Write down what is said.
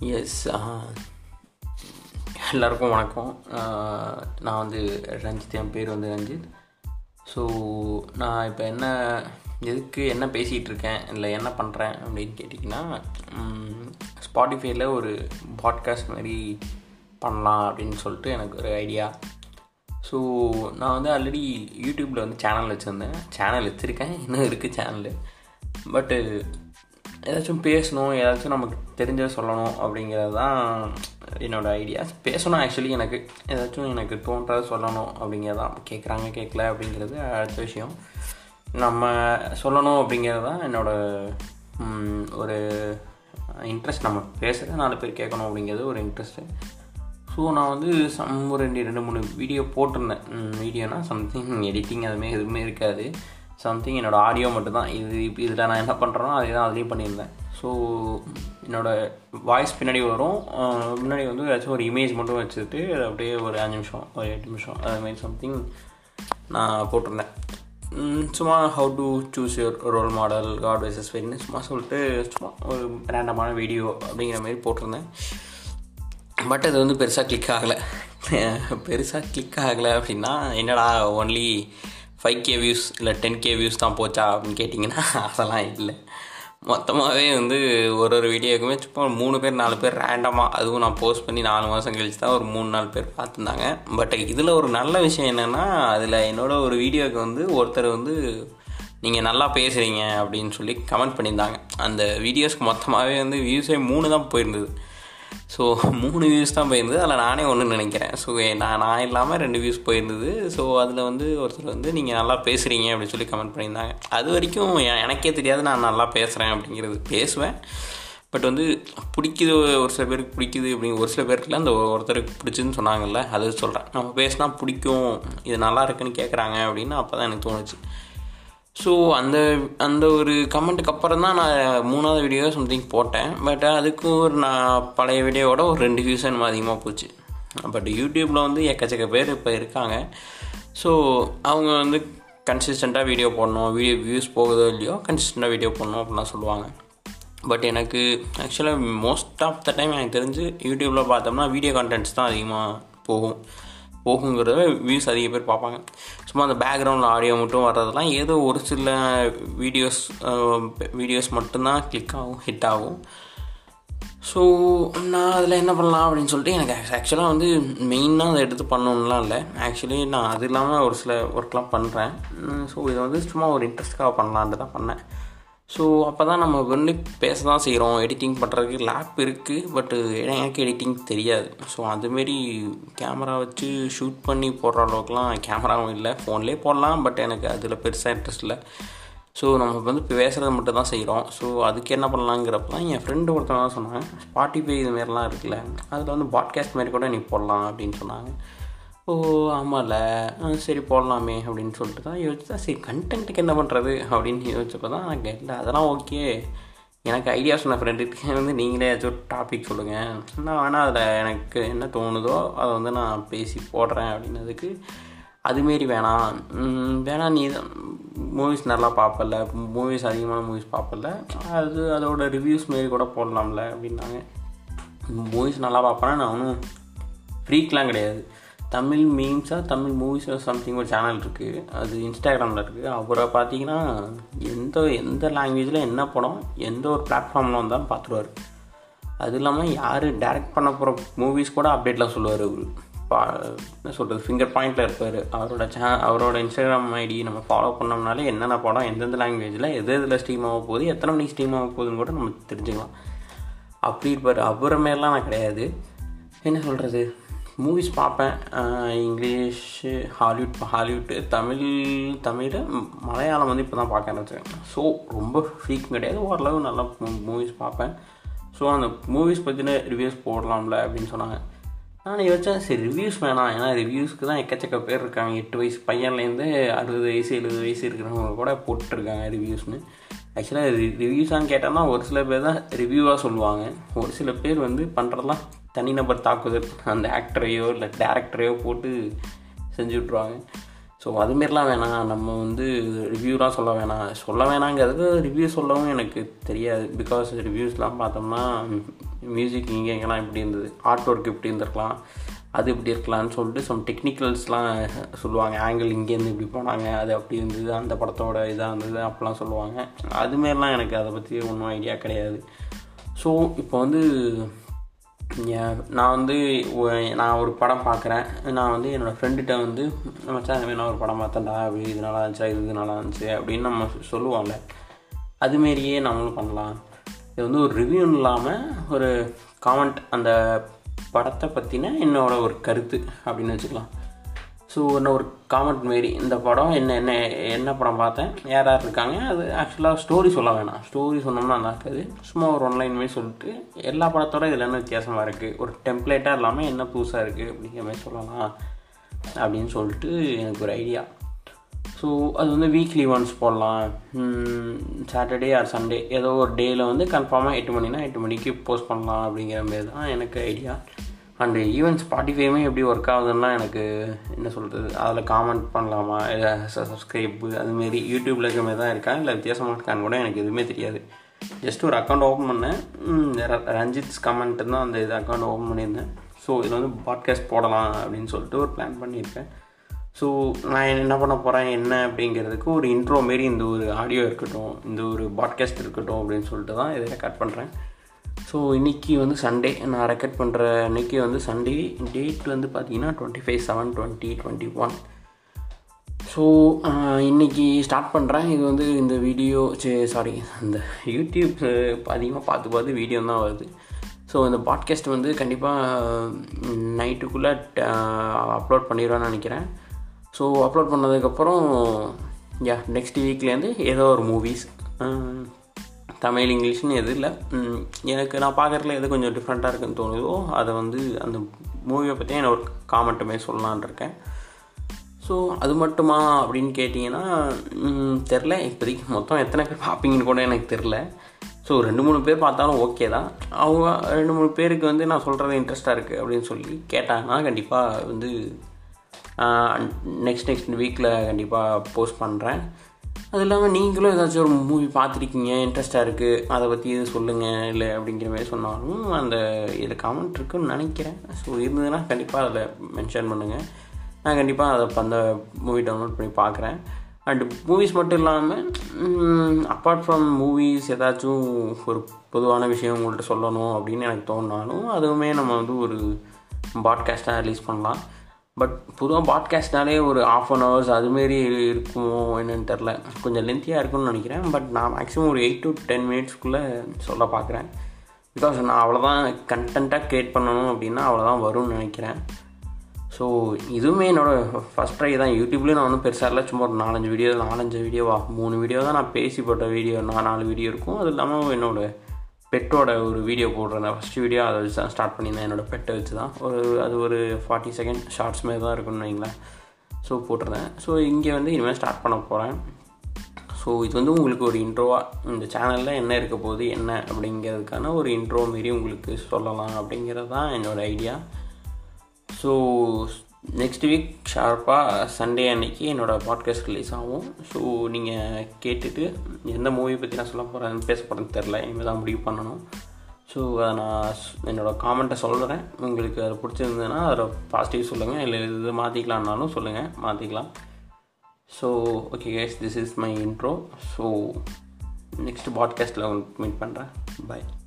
S எல்லாருக்கும் வணக்கம். நான் வந்து ரஞ்சித் என் பேர் வந்து ரஞ்சித். ஸோ நான் இப்போ என்ன எதுக்கு என்ன பேசிகிட்டு இருக்கேன் இல்லை என்ன பண்ணுறேன் அப்படின்னு கேட்டிங்கன்னா ஸ்பாட்டிஃபைல ஒரு பாட்காஸ்ட் மாதிரி பண்ணலாம் அப்படின்னு சொல்லிட்டு எனக்கு ஒரு ஐடியா ஸோ நான் வந்து ஆல்ரெடி யூடியூப்பில் வந்து சேனல் வச்சுருந்தேன். சேனல் வச்சுருக்கேன். இன்னும் இருக்குது சேனலு பட்டு ஏதாச்சும் பேசணும் ஏதாச்சும் நமக்கு தெரிஞ்சதை சொல்லணும் அப்படிங்கிறது தான் என்னோடய ஐடியாஸ் பேசணும் ஆக்சுவலி எனக்கு. ஏதாச்சும் எனக்கு தோன்றதை சொல்லணும் அப்படிங்கிறது தான். கேட்குறாங்க கேட்கல அப்படிங்கிறது அடுத்த விஷயம். நம்ம சொல்லணும் அப்படிங்கிறது தான் என்னோடய ஒரு இன்ட்ரெஸ்ட் நம்ம பேசுகிறத நாலு பேர் கேட்கணும் அப்படிங்கிறது ஒரு இன்ட்ரெஸ்ட்டு ஸோ நான் வந்து சம் ஒரு ரெண்டு ரெண்டு மூணு வீடியோ போட்டிருந்தேன். வீடியோனால் சம்திங் எடிட்டிங் அதுமாரி எதுவுமே இருக்காது. சம்திங் என்னோடய ஆடியோ மட்டும்தான். இது இதில் நான் என்ன பண்ணுறேனோ அதே தான் அதுலேயும் பண்ணியிருந்தேன். ஸோ என்னோடய வாய்ஸ் பின்னாடி வரும். முன்னாடி வந்து ஏதாச்சும் ஒரு இமேஜ் மட்டும் வச்சுட்டு அது அப்படியே ஒரு அஞ்சு நிமிஷம் ஒரு எட்டு நிமிஷம் அதுமாரி சம்திங் நான் போட்டிருந்தேன். சும்மா how to choose your role model God வைசஸ் வென்னு சும்மா சொல்லிட்டு சும்மா ஒரு ரேண்டமான வீடியோ அப்படிங்கிற மாதிரி போட்டிருந்தேன். பட் அது வந்து பெருசாக கிளிக் ஆகலை. பெருசாக கிளிக் ஆகலை அப்படின்னா என்னடா ஒன்லி ஃபைவ் கே வியூஸ் இல்லை டென் கே வியூஸ் தான் போச்சா அப்படின்னு கேட்டிங்கன்னா அதெல்லாம் இல்லை. மொத்தமாகவே வந்து ஒரு ஒரு வீடியோக்குமே சும்மா ஒரு மூணு பேர் நாலு பேர் ரேண்டமாக அதுவும் நான் போஸ்ட் பண்ணி நாலு மாதம் கழிச்சு தான் ஒரு மூணு நாலு பேர் பார்த்துருந்தாங்க. பட் இதில் ஒரு நல்ல விஷயம் என்னென்னா அதில் என்னோடய ஒரு வீடியோவுக்கு வந்து ஒருத்தர் வந்து நீங்கள் நல்லா பேசுகிறீங்க அப்படின்னு சொல்லி கமெண்ட் பண்ணியிருந்தாங்க. அந்த வீடியோஸ்க்கு மொத்தமாகவே வந்து வியூஸே மூணு தான் போயிருந்தது. ஸோ மூணு வியூஸ் தான் போயிருந்தது. அதில் நானே ஒன்று நினைக்கிறேன். ஸோ நான் நான் இல்லாமல் ரெண்டு வியூஸ் போயிருந்தது. ஸோ அதில் வந்து ஒருத்தர் வந்து நீங்கள் நல்லா பேசுகிறீங்க அப்படின்னு சொல்லி கமெண்ட் பண்ணியிருந்தாங்க. அது வரைக்கும் எனக்கே தெரியாது நான் நல்லா பேசுகிறேன் அப்படிங்கிறது. பேசுவேன். பட் வந்து பிடிக்குது ஒரு சில பேருக்கு பிடிக்குது அப்படிங்க ஒரு சில பேருக்குல அந்த ஒருத்தருக்கு பிடிச்சுன்னு சொன்னாங்கல்ல அது சொல்கிறேன் நம்ம பேசினா பிடிக்கும் இது நல்லா இருக்குன்னு கேட்குறாங்க அப்படின்னு அப்போ தான் எனக்கு தோணுச்சு. ஸோ அந்த அந்த ஒரு கமெண்ட்டுக்கு அப்புறம் தான் நான் மூணாவது வீடியோ சம்திங் போட்டேன். பட் அதுக்கு ஒரு நான் பழைய வீடியோவோட ஒரு ரெண்டு வியூஸ் எனக்கு அதிகமாக போச்சு. பட் யூடியூப்பில் வந்து எக்கச்சக்க பேர் இப்போ இருக்காங்க. ஸோ அவங்க வந்து கன்சிஸ்டண்ட்டாக வீடியோ போடணும். வீடியோ வியூஸ் போகுதோ இல்லையோ கன்சிஸ்டண்ட்டாக வீடியோ போடணும் அப்படிலாம் சொல்லுவாங்க. பட் எனக்கு ஆக்சுவலாக மோஸ்ட் ஆஃப் த டைம் எனக்கு தெரிஞ்சு யூடியூப்பில் பார்த்தோம்னா வீடியோ கண்டென்ட்ஸ் தான் அதிகமாக போகும். போகுங்கிறத வியூஸ் அதிக பேர் பார்ப்பாங்க. சும்மா அந்த பேக்ரவுண்டில் ஆடியோ மட்டும் வர்றதெல்லாம் ஏதோ ஒரு சில வீடியோஸ் வீடியோஸ் மட்டும்தான் கிளிக் ஆகும் ஹிட் ஆகும். ஸோ நான் அதில் என்ன பண்ணலாம் அப்படின்னு சொல்லிட்டு எனக்கு ஆக்சுவலாக வந்து மெயினாக அதை எடுத்து பண்ணணும்லாம் இல்லை. ஆக்சுவலி நான் அது இல்லாமல் ஒரு சில ஒர்க்லாம் பண்ணுறேன் ஸோ இதை வந்து சும்மா ஒரு இன்ட்ரெஸ்ட்காக பண்ணலான்ட்டு தான் பண்ணேன். ஸோ அப்போ தான் நம்ம வந்து பேச தான் செய்கிறோம் எடிட்டிங் பண்ணுறதுக்கு லேப் இருக்குது பட்டு எனக்கு எடிட்டிங் தெரியாது. ஸோ அதுமாரி கேமரா வச்சு ஷூட் பண்ணி போடுற அளவுக்குலாம் கேமராவும் இல்லை. ஃபோன்லேயே போடலாம் பட் எனக்கு அதில் பெருசாக இன்ட்ரெஸ்ட் இல்லை. ஸோ நம்ம வந்து பேசுகிறது மட்டும் தான் செய்கிறோம் ஸோ அதுக்கு என்ன பண்ணலாங்கிறப்ப தான் என் ஃப்ரெண்டு ஒருத்தவங்க தான் சொன்னாங்க ஸ்பாட்டிஃபை இதுமாரிலாம் இருக்குல்ல அதில் வந்து பாட்காஸ்ட் மாதிரி கூட நீ போடலாம் அப்படின்னு சொன்னாங்க. ஓ ஆமாம்ல ஆ, சரி போடலாமே அப்படின்னு சொல்லிட்டு தான் யோசிச்சு தான் சரி கண்டென்ட்டுக்கு என்ன பண்ணுறது அப்படின்னு யோசிச்சப்போ தான் எனக்கு இல்லை அதெல்லாம் ஓகே எனக்கு ஐடியா சொன்ன ஃப்ரெண்டுக்கு வந்து நீங்களே ஏதாச்சும் ஒரு டாபிக் சொல்லுங்கள் நான் வேணால் அதில் எனக்கு என்ன தோணுதோ அதை வந்து நான் பேசி போடுறேன் அப்படின்னதுக்கு அதுமாரி வேணாம். வேணாம் நீ மூவிஸ் நல்லா பார்ப்பல மூவிஸ் அதிகமான மூவிஸ் பார்ப்பல அது அதோட ரிவ்யூஸ் மாரி கூட போடலாம்ல அப்படின்னாங்க. மூவிஸ் நல்லா பார்ப்பேன்னா நான் ஒன்றும் ஃப்ரீக்லாம் கிடையாது. தமிழ் மீம்ஸாக தமிழ் மூவிஸாக சம்திங் ஒரு சேனல் இருக்குது அது இன்ஸ்டாகிராமில் இருக்குது அவரை பார்த்தீங்கன்னா எந்த எந்த லாங்குவேஜில் என்ன படம் எந்த ஒரு பிளாட்ஃபார்மில் வந்தாலும் பார்த்துருவார். அது இல்லாமல் யார் டேரக்ட் பண்ண போகிற மூவிஸ் கூட அப்டேட்லாம் சொல்லுவார் அவர். பா என்ன சொல்கிறது ஃபிங்கர் பாயிண்டில் இருப்பார். அவரோட சே அவரோட இன்ஸ்டாகிராம் ஐடி நம்ம ஃபாலோ பண்ணோம்னாலே என்னென்ன படம் எந்தெந்த லாங்குவேஜில் எது எதில் ஸ்ட்ரீம் ஆக போகுது எத்தனை மணிக்கு ஸ்ட்ரீம் ஆக போகுதுன்னு கூட நம்ம தெரிஞ்சுக்கலாம். அப்படி இருப்பார். அவரை மாரிலாம் நான் கிடையாது. என்ன சொல்கிறது மூவிஸ் பார்ப்பேன். English Hollywood Hollywood Tamil Tamil Malayalam வந்து இப்போ தான் பார்க்க ஆரம்பிச்சேன். ஸோ ரொம்ப ஃப்ரீக்கும் கிடையாது. ஓரளவு நல்லா மூவிஸ் பார்ப்பேன். ஸோ அந்த மூவிஸ் பற்றின ரிவ்யூஸ் போடலாம்ல அப்படின்னு சொன்னாங்க. நான் யோசிச்சேன் சரி ரிவ்யூஸ் வேணாம். ஏன்னா ரிவ்யூஸ்க்கு தான் எக்கச்சக்க பேர் இருக்காங்க. எட்டு வயசு பையன்லேருந்து அறுபது வயசு எழுபது வயசு இருக்கிறவங்க கூட போட்டுருக்காங்க ரிவ்யூஸ்னு ஆக்சுவலாக ரிவ்யூஸான்னு கேட்டோம்னா ஒரு சில பேர் தான் ரிவ்யூவாக சொல்லுவாங்க. ஒரு சில பேர் வந்து பண்ணுறதெல்லாம் தனிநபர் தாக்குதல் அந்த ஆக்டரையோ இல்லை டேரக்டரையோ போட்டு செஞ்சு விட்ருவாங்க ஸோ அதுமாரிலாம் வேணாம். நம்ம வந்து ரிவ்யூலாம் சொல்ல வேணாம். சொல்ல வேணாங்கிறது ரிவ்யூ சொல்லவும் எனக்கு தெரியாது. பிகாஸ் ரிவ்யூஸ்லாம் பார்த்தோம்னா மியூசிக் இங்கே எங்கெல்லாம் இப்படி இருந்தது. ஆர்ட் ஒர்க் இப்படி இருந்திருக்கலாம். அது இப்படி இருக்கலாம்னு சொல்லிட்டு சம் டெக்னிக்கல்ஸ்லாம் சொல்லுவாங்க. ஆங்கிள் இங்கேருந்து இப்படி போனாங்க. அது அப்படி இருந்தது. அந்த படத்தோட இதாக இருந்தது. அப்படிலாம் சொல்லுவாங்க. அதுமாரிலாம் எனக்கு அதை பற்றி ஒன்றும் ஐடியா கிடையாது. ஸோ இப்போ வந்து நான் வந்து நான் ஒரு படம் பார்க்குறேன் நான் வந்து என்னோடய ஃப்ரெண்டுகிட்ட வந்து மச்சான் நான் ஒரு படம் பார்த்தேன்டா அப்படி இது நல்லா இருந்துச்சா இது நல்லா இருந்துச்சு அப்படின்னு நம்ம சொல்லுவோம்ல. அதுமாரியே நம்மளும் பண்ணலாம். இது வந்து ஒரு ரிவ்யூன் இல்லாமல் ஒரு காமெண்ட் அந்த படத்தை பற்றின என்னோட ஒரு கருத்து அப்படின்னு வச்சுக்கலாம். ஸோ என்ன ஒரு காமெண்ட் மாரி இந்த படம் என்ன என்ன என்ன படம் பார்த்தேன்? யார் யார் இருக்காங்க? அது ஆக்சுவலாக ஸ்டோரி சொல்ல வேணாம். ஸ்டோரி சொன்னோம்னா நல்லா இருக்காது சும்மா ஒரு ஒன்லைன் மாரி சொல்லிட்டு எல்லா படத்தோட இதில் என்ன வித்தியாசமாக இருக்குது ஒரு டெம்ப்ளேட்டாக இல்லாமல் என்ன புதுசாக இருக்குது அப்படிங்கிற மாதிரி சொல்லலாம். அப்படின்னு சொல்லிட்டு எனக்கு ஒரு ஐடியா ஸோ அது வந்து வீக்லி ஒன்ஸ் போடலாம். சாட்டர்டே ஆர் சண்டே ஏதோ ஒரு டேயில் வந்து கன்ஃபார்மாக எட்டு மணினா எட்டு மணிக்கு போஸ்ட் பண்ணலாம் அப்படிங்கிற மாரி தான் எனக்கு ஐடியா அண்டு ஈவன் ஸ்பாட்டிஃபைமே எப்படி ஒர்க் ஆகுதுன்னா எனக்கு என்ன சொல்கிறது அதில் காமெண்ட் பண்ணலாமா? இல்லை சப்ஸ்கிரைப்பு அதுமாரி யூடியூப்பில் இருக்கிற மாதிரி தான் இருக்கா? இல்லை வித்தியாசமாக இருக்கான்னு கூட எனக்கு எதுவுமே தெரியாது. ஜஸ்ட் ஒரு அக்கௌண்ட் ஓப்பன் பண்ணேன். ரஞ்சித்ஸ் கமெண்ட் தான் அந்த இது அக்கௌண்ட் ஓப்பன் பண்ணியிருந்தேன். ஸோ இதில் வந்து பாட்காஸ்ட் போடலாம் அப்படின்னு சொல்லிட்டு ஒரு பிளான் பண்ணியிருக்கேன். ஸோ நான் என்ன பண்ண போகிறேன் என்ன அப்படிங்கிறதுக்கு ஒரு இன்ட்ரோ மாரி இந்த ஒரு ஆடியோ இருக்கட்டும் இந்த ஒரு பாட்காஸ்ட் இருக்கட்டும் அப்படின்னு சொல்லிட்டு தான் இதை ரெக்கார்ட் பண்ணுறேன் ஸோ இன்றைக்கி வந்து சண்டே நான் ரெக்கார்ட் பண்ணுற அன்றைக்கி வந்து சண்டே டேட் வந்து பார்த்தீங்கன்னா twenty five seven twenty twenty one so இன்றைக்கி ஸ்டார்ட் பண்ணுறேன் இது வந்து இந்த வீடியோ சே சாரி அந்த யூடியூப் அதிகமாக பார்த்து பார்த்து வீடியோ தான் வருது. ஸோ இந்த பாட்காஸ்ட் வந்து கண்டிப்பாக நைட்டுக்குள்ளே அப்லோட் பண்ணிடுவேன்னு நினைக்கிறேன். ஸோ அப்லோட் பண்ணதுக்கப்புறம் யா நெக்ஸ்ட் வீக்லேருந்து ஏதோ ஒரு மூவிஸ் தமிழ் இங்கிலீஷ்னு எதுவும் இல்லை. எனக்கு நான் பார்க்குறதுல எது கொஞ்சம் டிஃப்ரெண்ட்டாக இருக்குன்னு தோணுதோ அதை வந்து அந்த மூவியை பற்றி நான் ஒரு காமெண்ட்டுமே சொல்லலான் இருக்கேன். ஸோ அது மட்டுமா அப்படின்னு கேட்டிங்கன்னா தெரில இப்போதைக்கு மொத்தம் எத்தனை பேர் பார்ப்பீங்கன்னு கூட எனக்கு தெரில ஸோ ரெண்டு மூணு பேர் பார்த்தாலும் ஓகே தான். அவங்க ரெண்டு மூணு பேருக்கு வந்து நான் சொல்கிறது இன்ட்ரெஸ்ட்டாக இருக்குது அப்படின்னு சொல்லி கேட்டாங்கன்னா கண்டிப்பாக வந்து நெக்ஸ்ட் நெக்ஸ்ட் வீக்கில் கண்டிப்பாக போஸ்ட் பண்ணுறேன் அது இல்லாமல் நீங்களும் ஏதாச்சும் ஒரு மூவி பார்த்துருக்கீங்க இன்ட்ரெஸ்ட்டாக இருக்குது அதை பற்றி எதுவும் சொல்லுங்கள் இல்லை அப்படிங்கிற மாதிரி சொன்னாலும் அந்த இதில் கமெண்ட் இருக்குன்னு நினைக்கிறேன். ஸோ இருந்ததுன்னா கண்டிப்பாக அதில் மென்ஷன் பண்ணுங்கள் நான் கண்டிப்பாக அதை அந்த மூவி டவுன்லோட் பண்ணி பார்க்குறேன். அண்டு மூவிஸ் மட்டும் இல்லாமல் அப்பார்ட் ஃப்ரம் மூவிஸ் ஏதாச்சும் ஒரு பொதுவான விஷயம் உங்கள்கிட்ட சொல்லணும் அப்படின்னு எனக்கு தோணினாலும் அதுவுமே நம்ம வந்து ஒரு பாட்காஸ்ட்டாக ரிலீஸ் பண்ணலாம். பட் பொதுவாக பாட்காஸ்ட்னாலே ஒரு ஆஃப் அன் ஹவர்ஸ் அதுமாரி இருக்குமோ என்னன்னு தெரில கொஞ்சம் லென்த்தியாக இருக்கும்னு நினைக்கிறேன். பட் நான் மேக்ஸிமம் ஒரு எயிட் டு டென் மினிட்ஸ்க்குள்ளே சொல்ல பார்க்குறேன் பிகாஸ் நான் அவ்வளோதான் கண்டென்ட்டாக க்ரியேட் பண்ணணும் அப்படின்னா அவ்வளோதான் வரும்னு நினைக்கிறேன். ஸோ இதுவுமே என்னோடய ஃபஸ்ட் ட்ரை தான். யூடியூப்லேயும் நான் வந்து பெருசாக இல்லை. சும்மா ஒரு நாலஞ்சு வீடியோ நாலஞ்சு வீடியோவா மூணு வீடியோ தான் நான் பேசி போட்ட வீடியோ நான் நாலு வீடியோ இருக்கும். அது இல்லாமல் என்னோடய பெட்டோட ஒரு வீடியோ போடுறேன். ஃபஸ்ட் வீடியோ அதை வச்சு தான் ஸ்டார்ட் பண்ணியிருந்தேன். என்னோடய பெட்டை வச்சு தான். ஒரு அது ஒரு ஃபார்ட்டி செகண்ட் ஷார்ட்ஸ் மாரி தான் இருக்குன்னு வைங்களேன். ஸோ போட்டிருந்தேன். ஸோ இங்கே வந்து இனிமேல் ஸ்டார்ட் பண்ண போகிறேன் ஸோ இது வந்து உங்களுக்கு ஒரு இன்ட்ரோவாக இந்த சேனலில் என்ன இருக்க போகுது என்ன அப்படிங்கிறதுக்கான ஒரு இன்ட்ரோ மாரி உங்களுக்கு சொல்லலாம் அப்படிங்கிறது தான் என்னோடய ஐடியா ஸோ நெக்ஸ்ட் வீக் ஷார்ப்பாக சண்டே அன்னைக்கு என்னோடய பாட்காஸ்ட் ரிலீஸ் ஆகும். ஸோ நீங்கள் கேட்டுட்டு எந்த மூவி பற்றி நான் சொல்ல போகிறேன் பேச போகிறேன்னு தெரில இனிமேல் தான் முடிவு பண்ணணும். ஸோ அதை நான் என்னோடய காமெண்ட்டை சொல்கிறேன் உங்களுக்கு அது பிடிச்சிருந்ததுன்னா அதில் பாசிட்டிவ் சொல்லுங்கள் இல்லை இது மாற்றிக்கலான்னாலும் சொல்லுங்கள் மாற்றிக்கலாம் so okay guys this is my intro so next பாட்காஸ்ட்டில் மீட் பண்ணுறேன் பாய்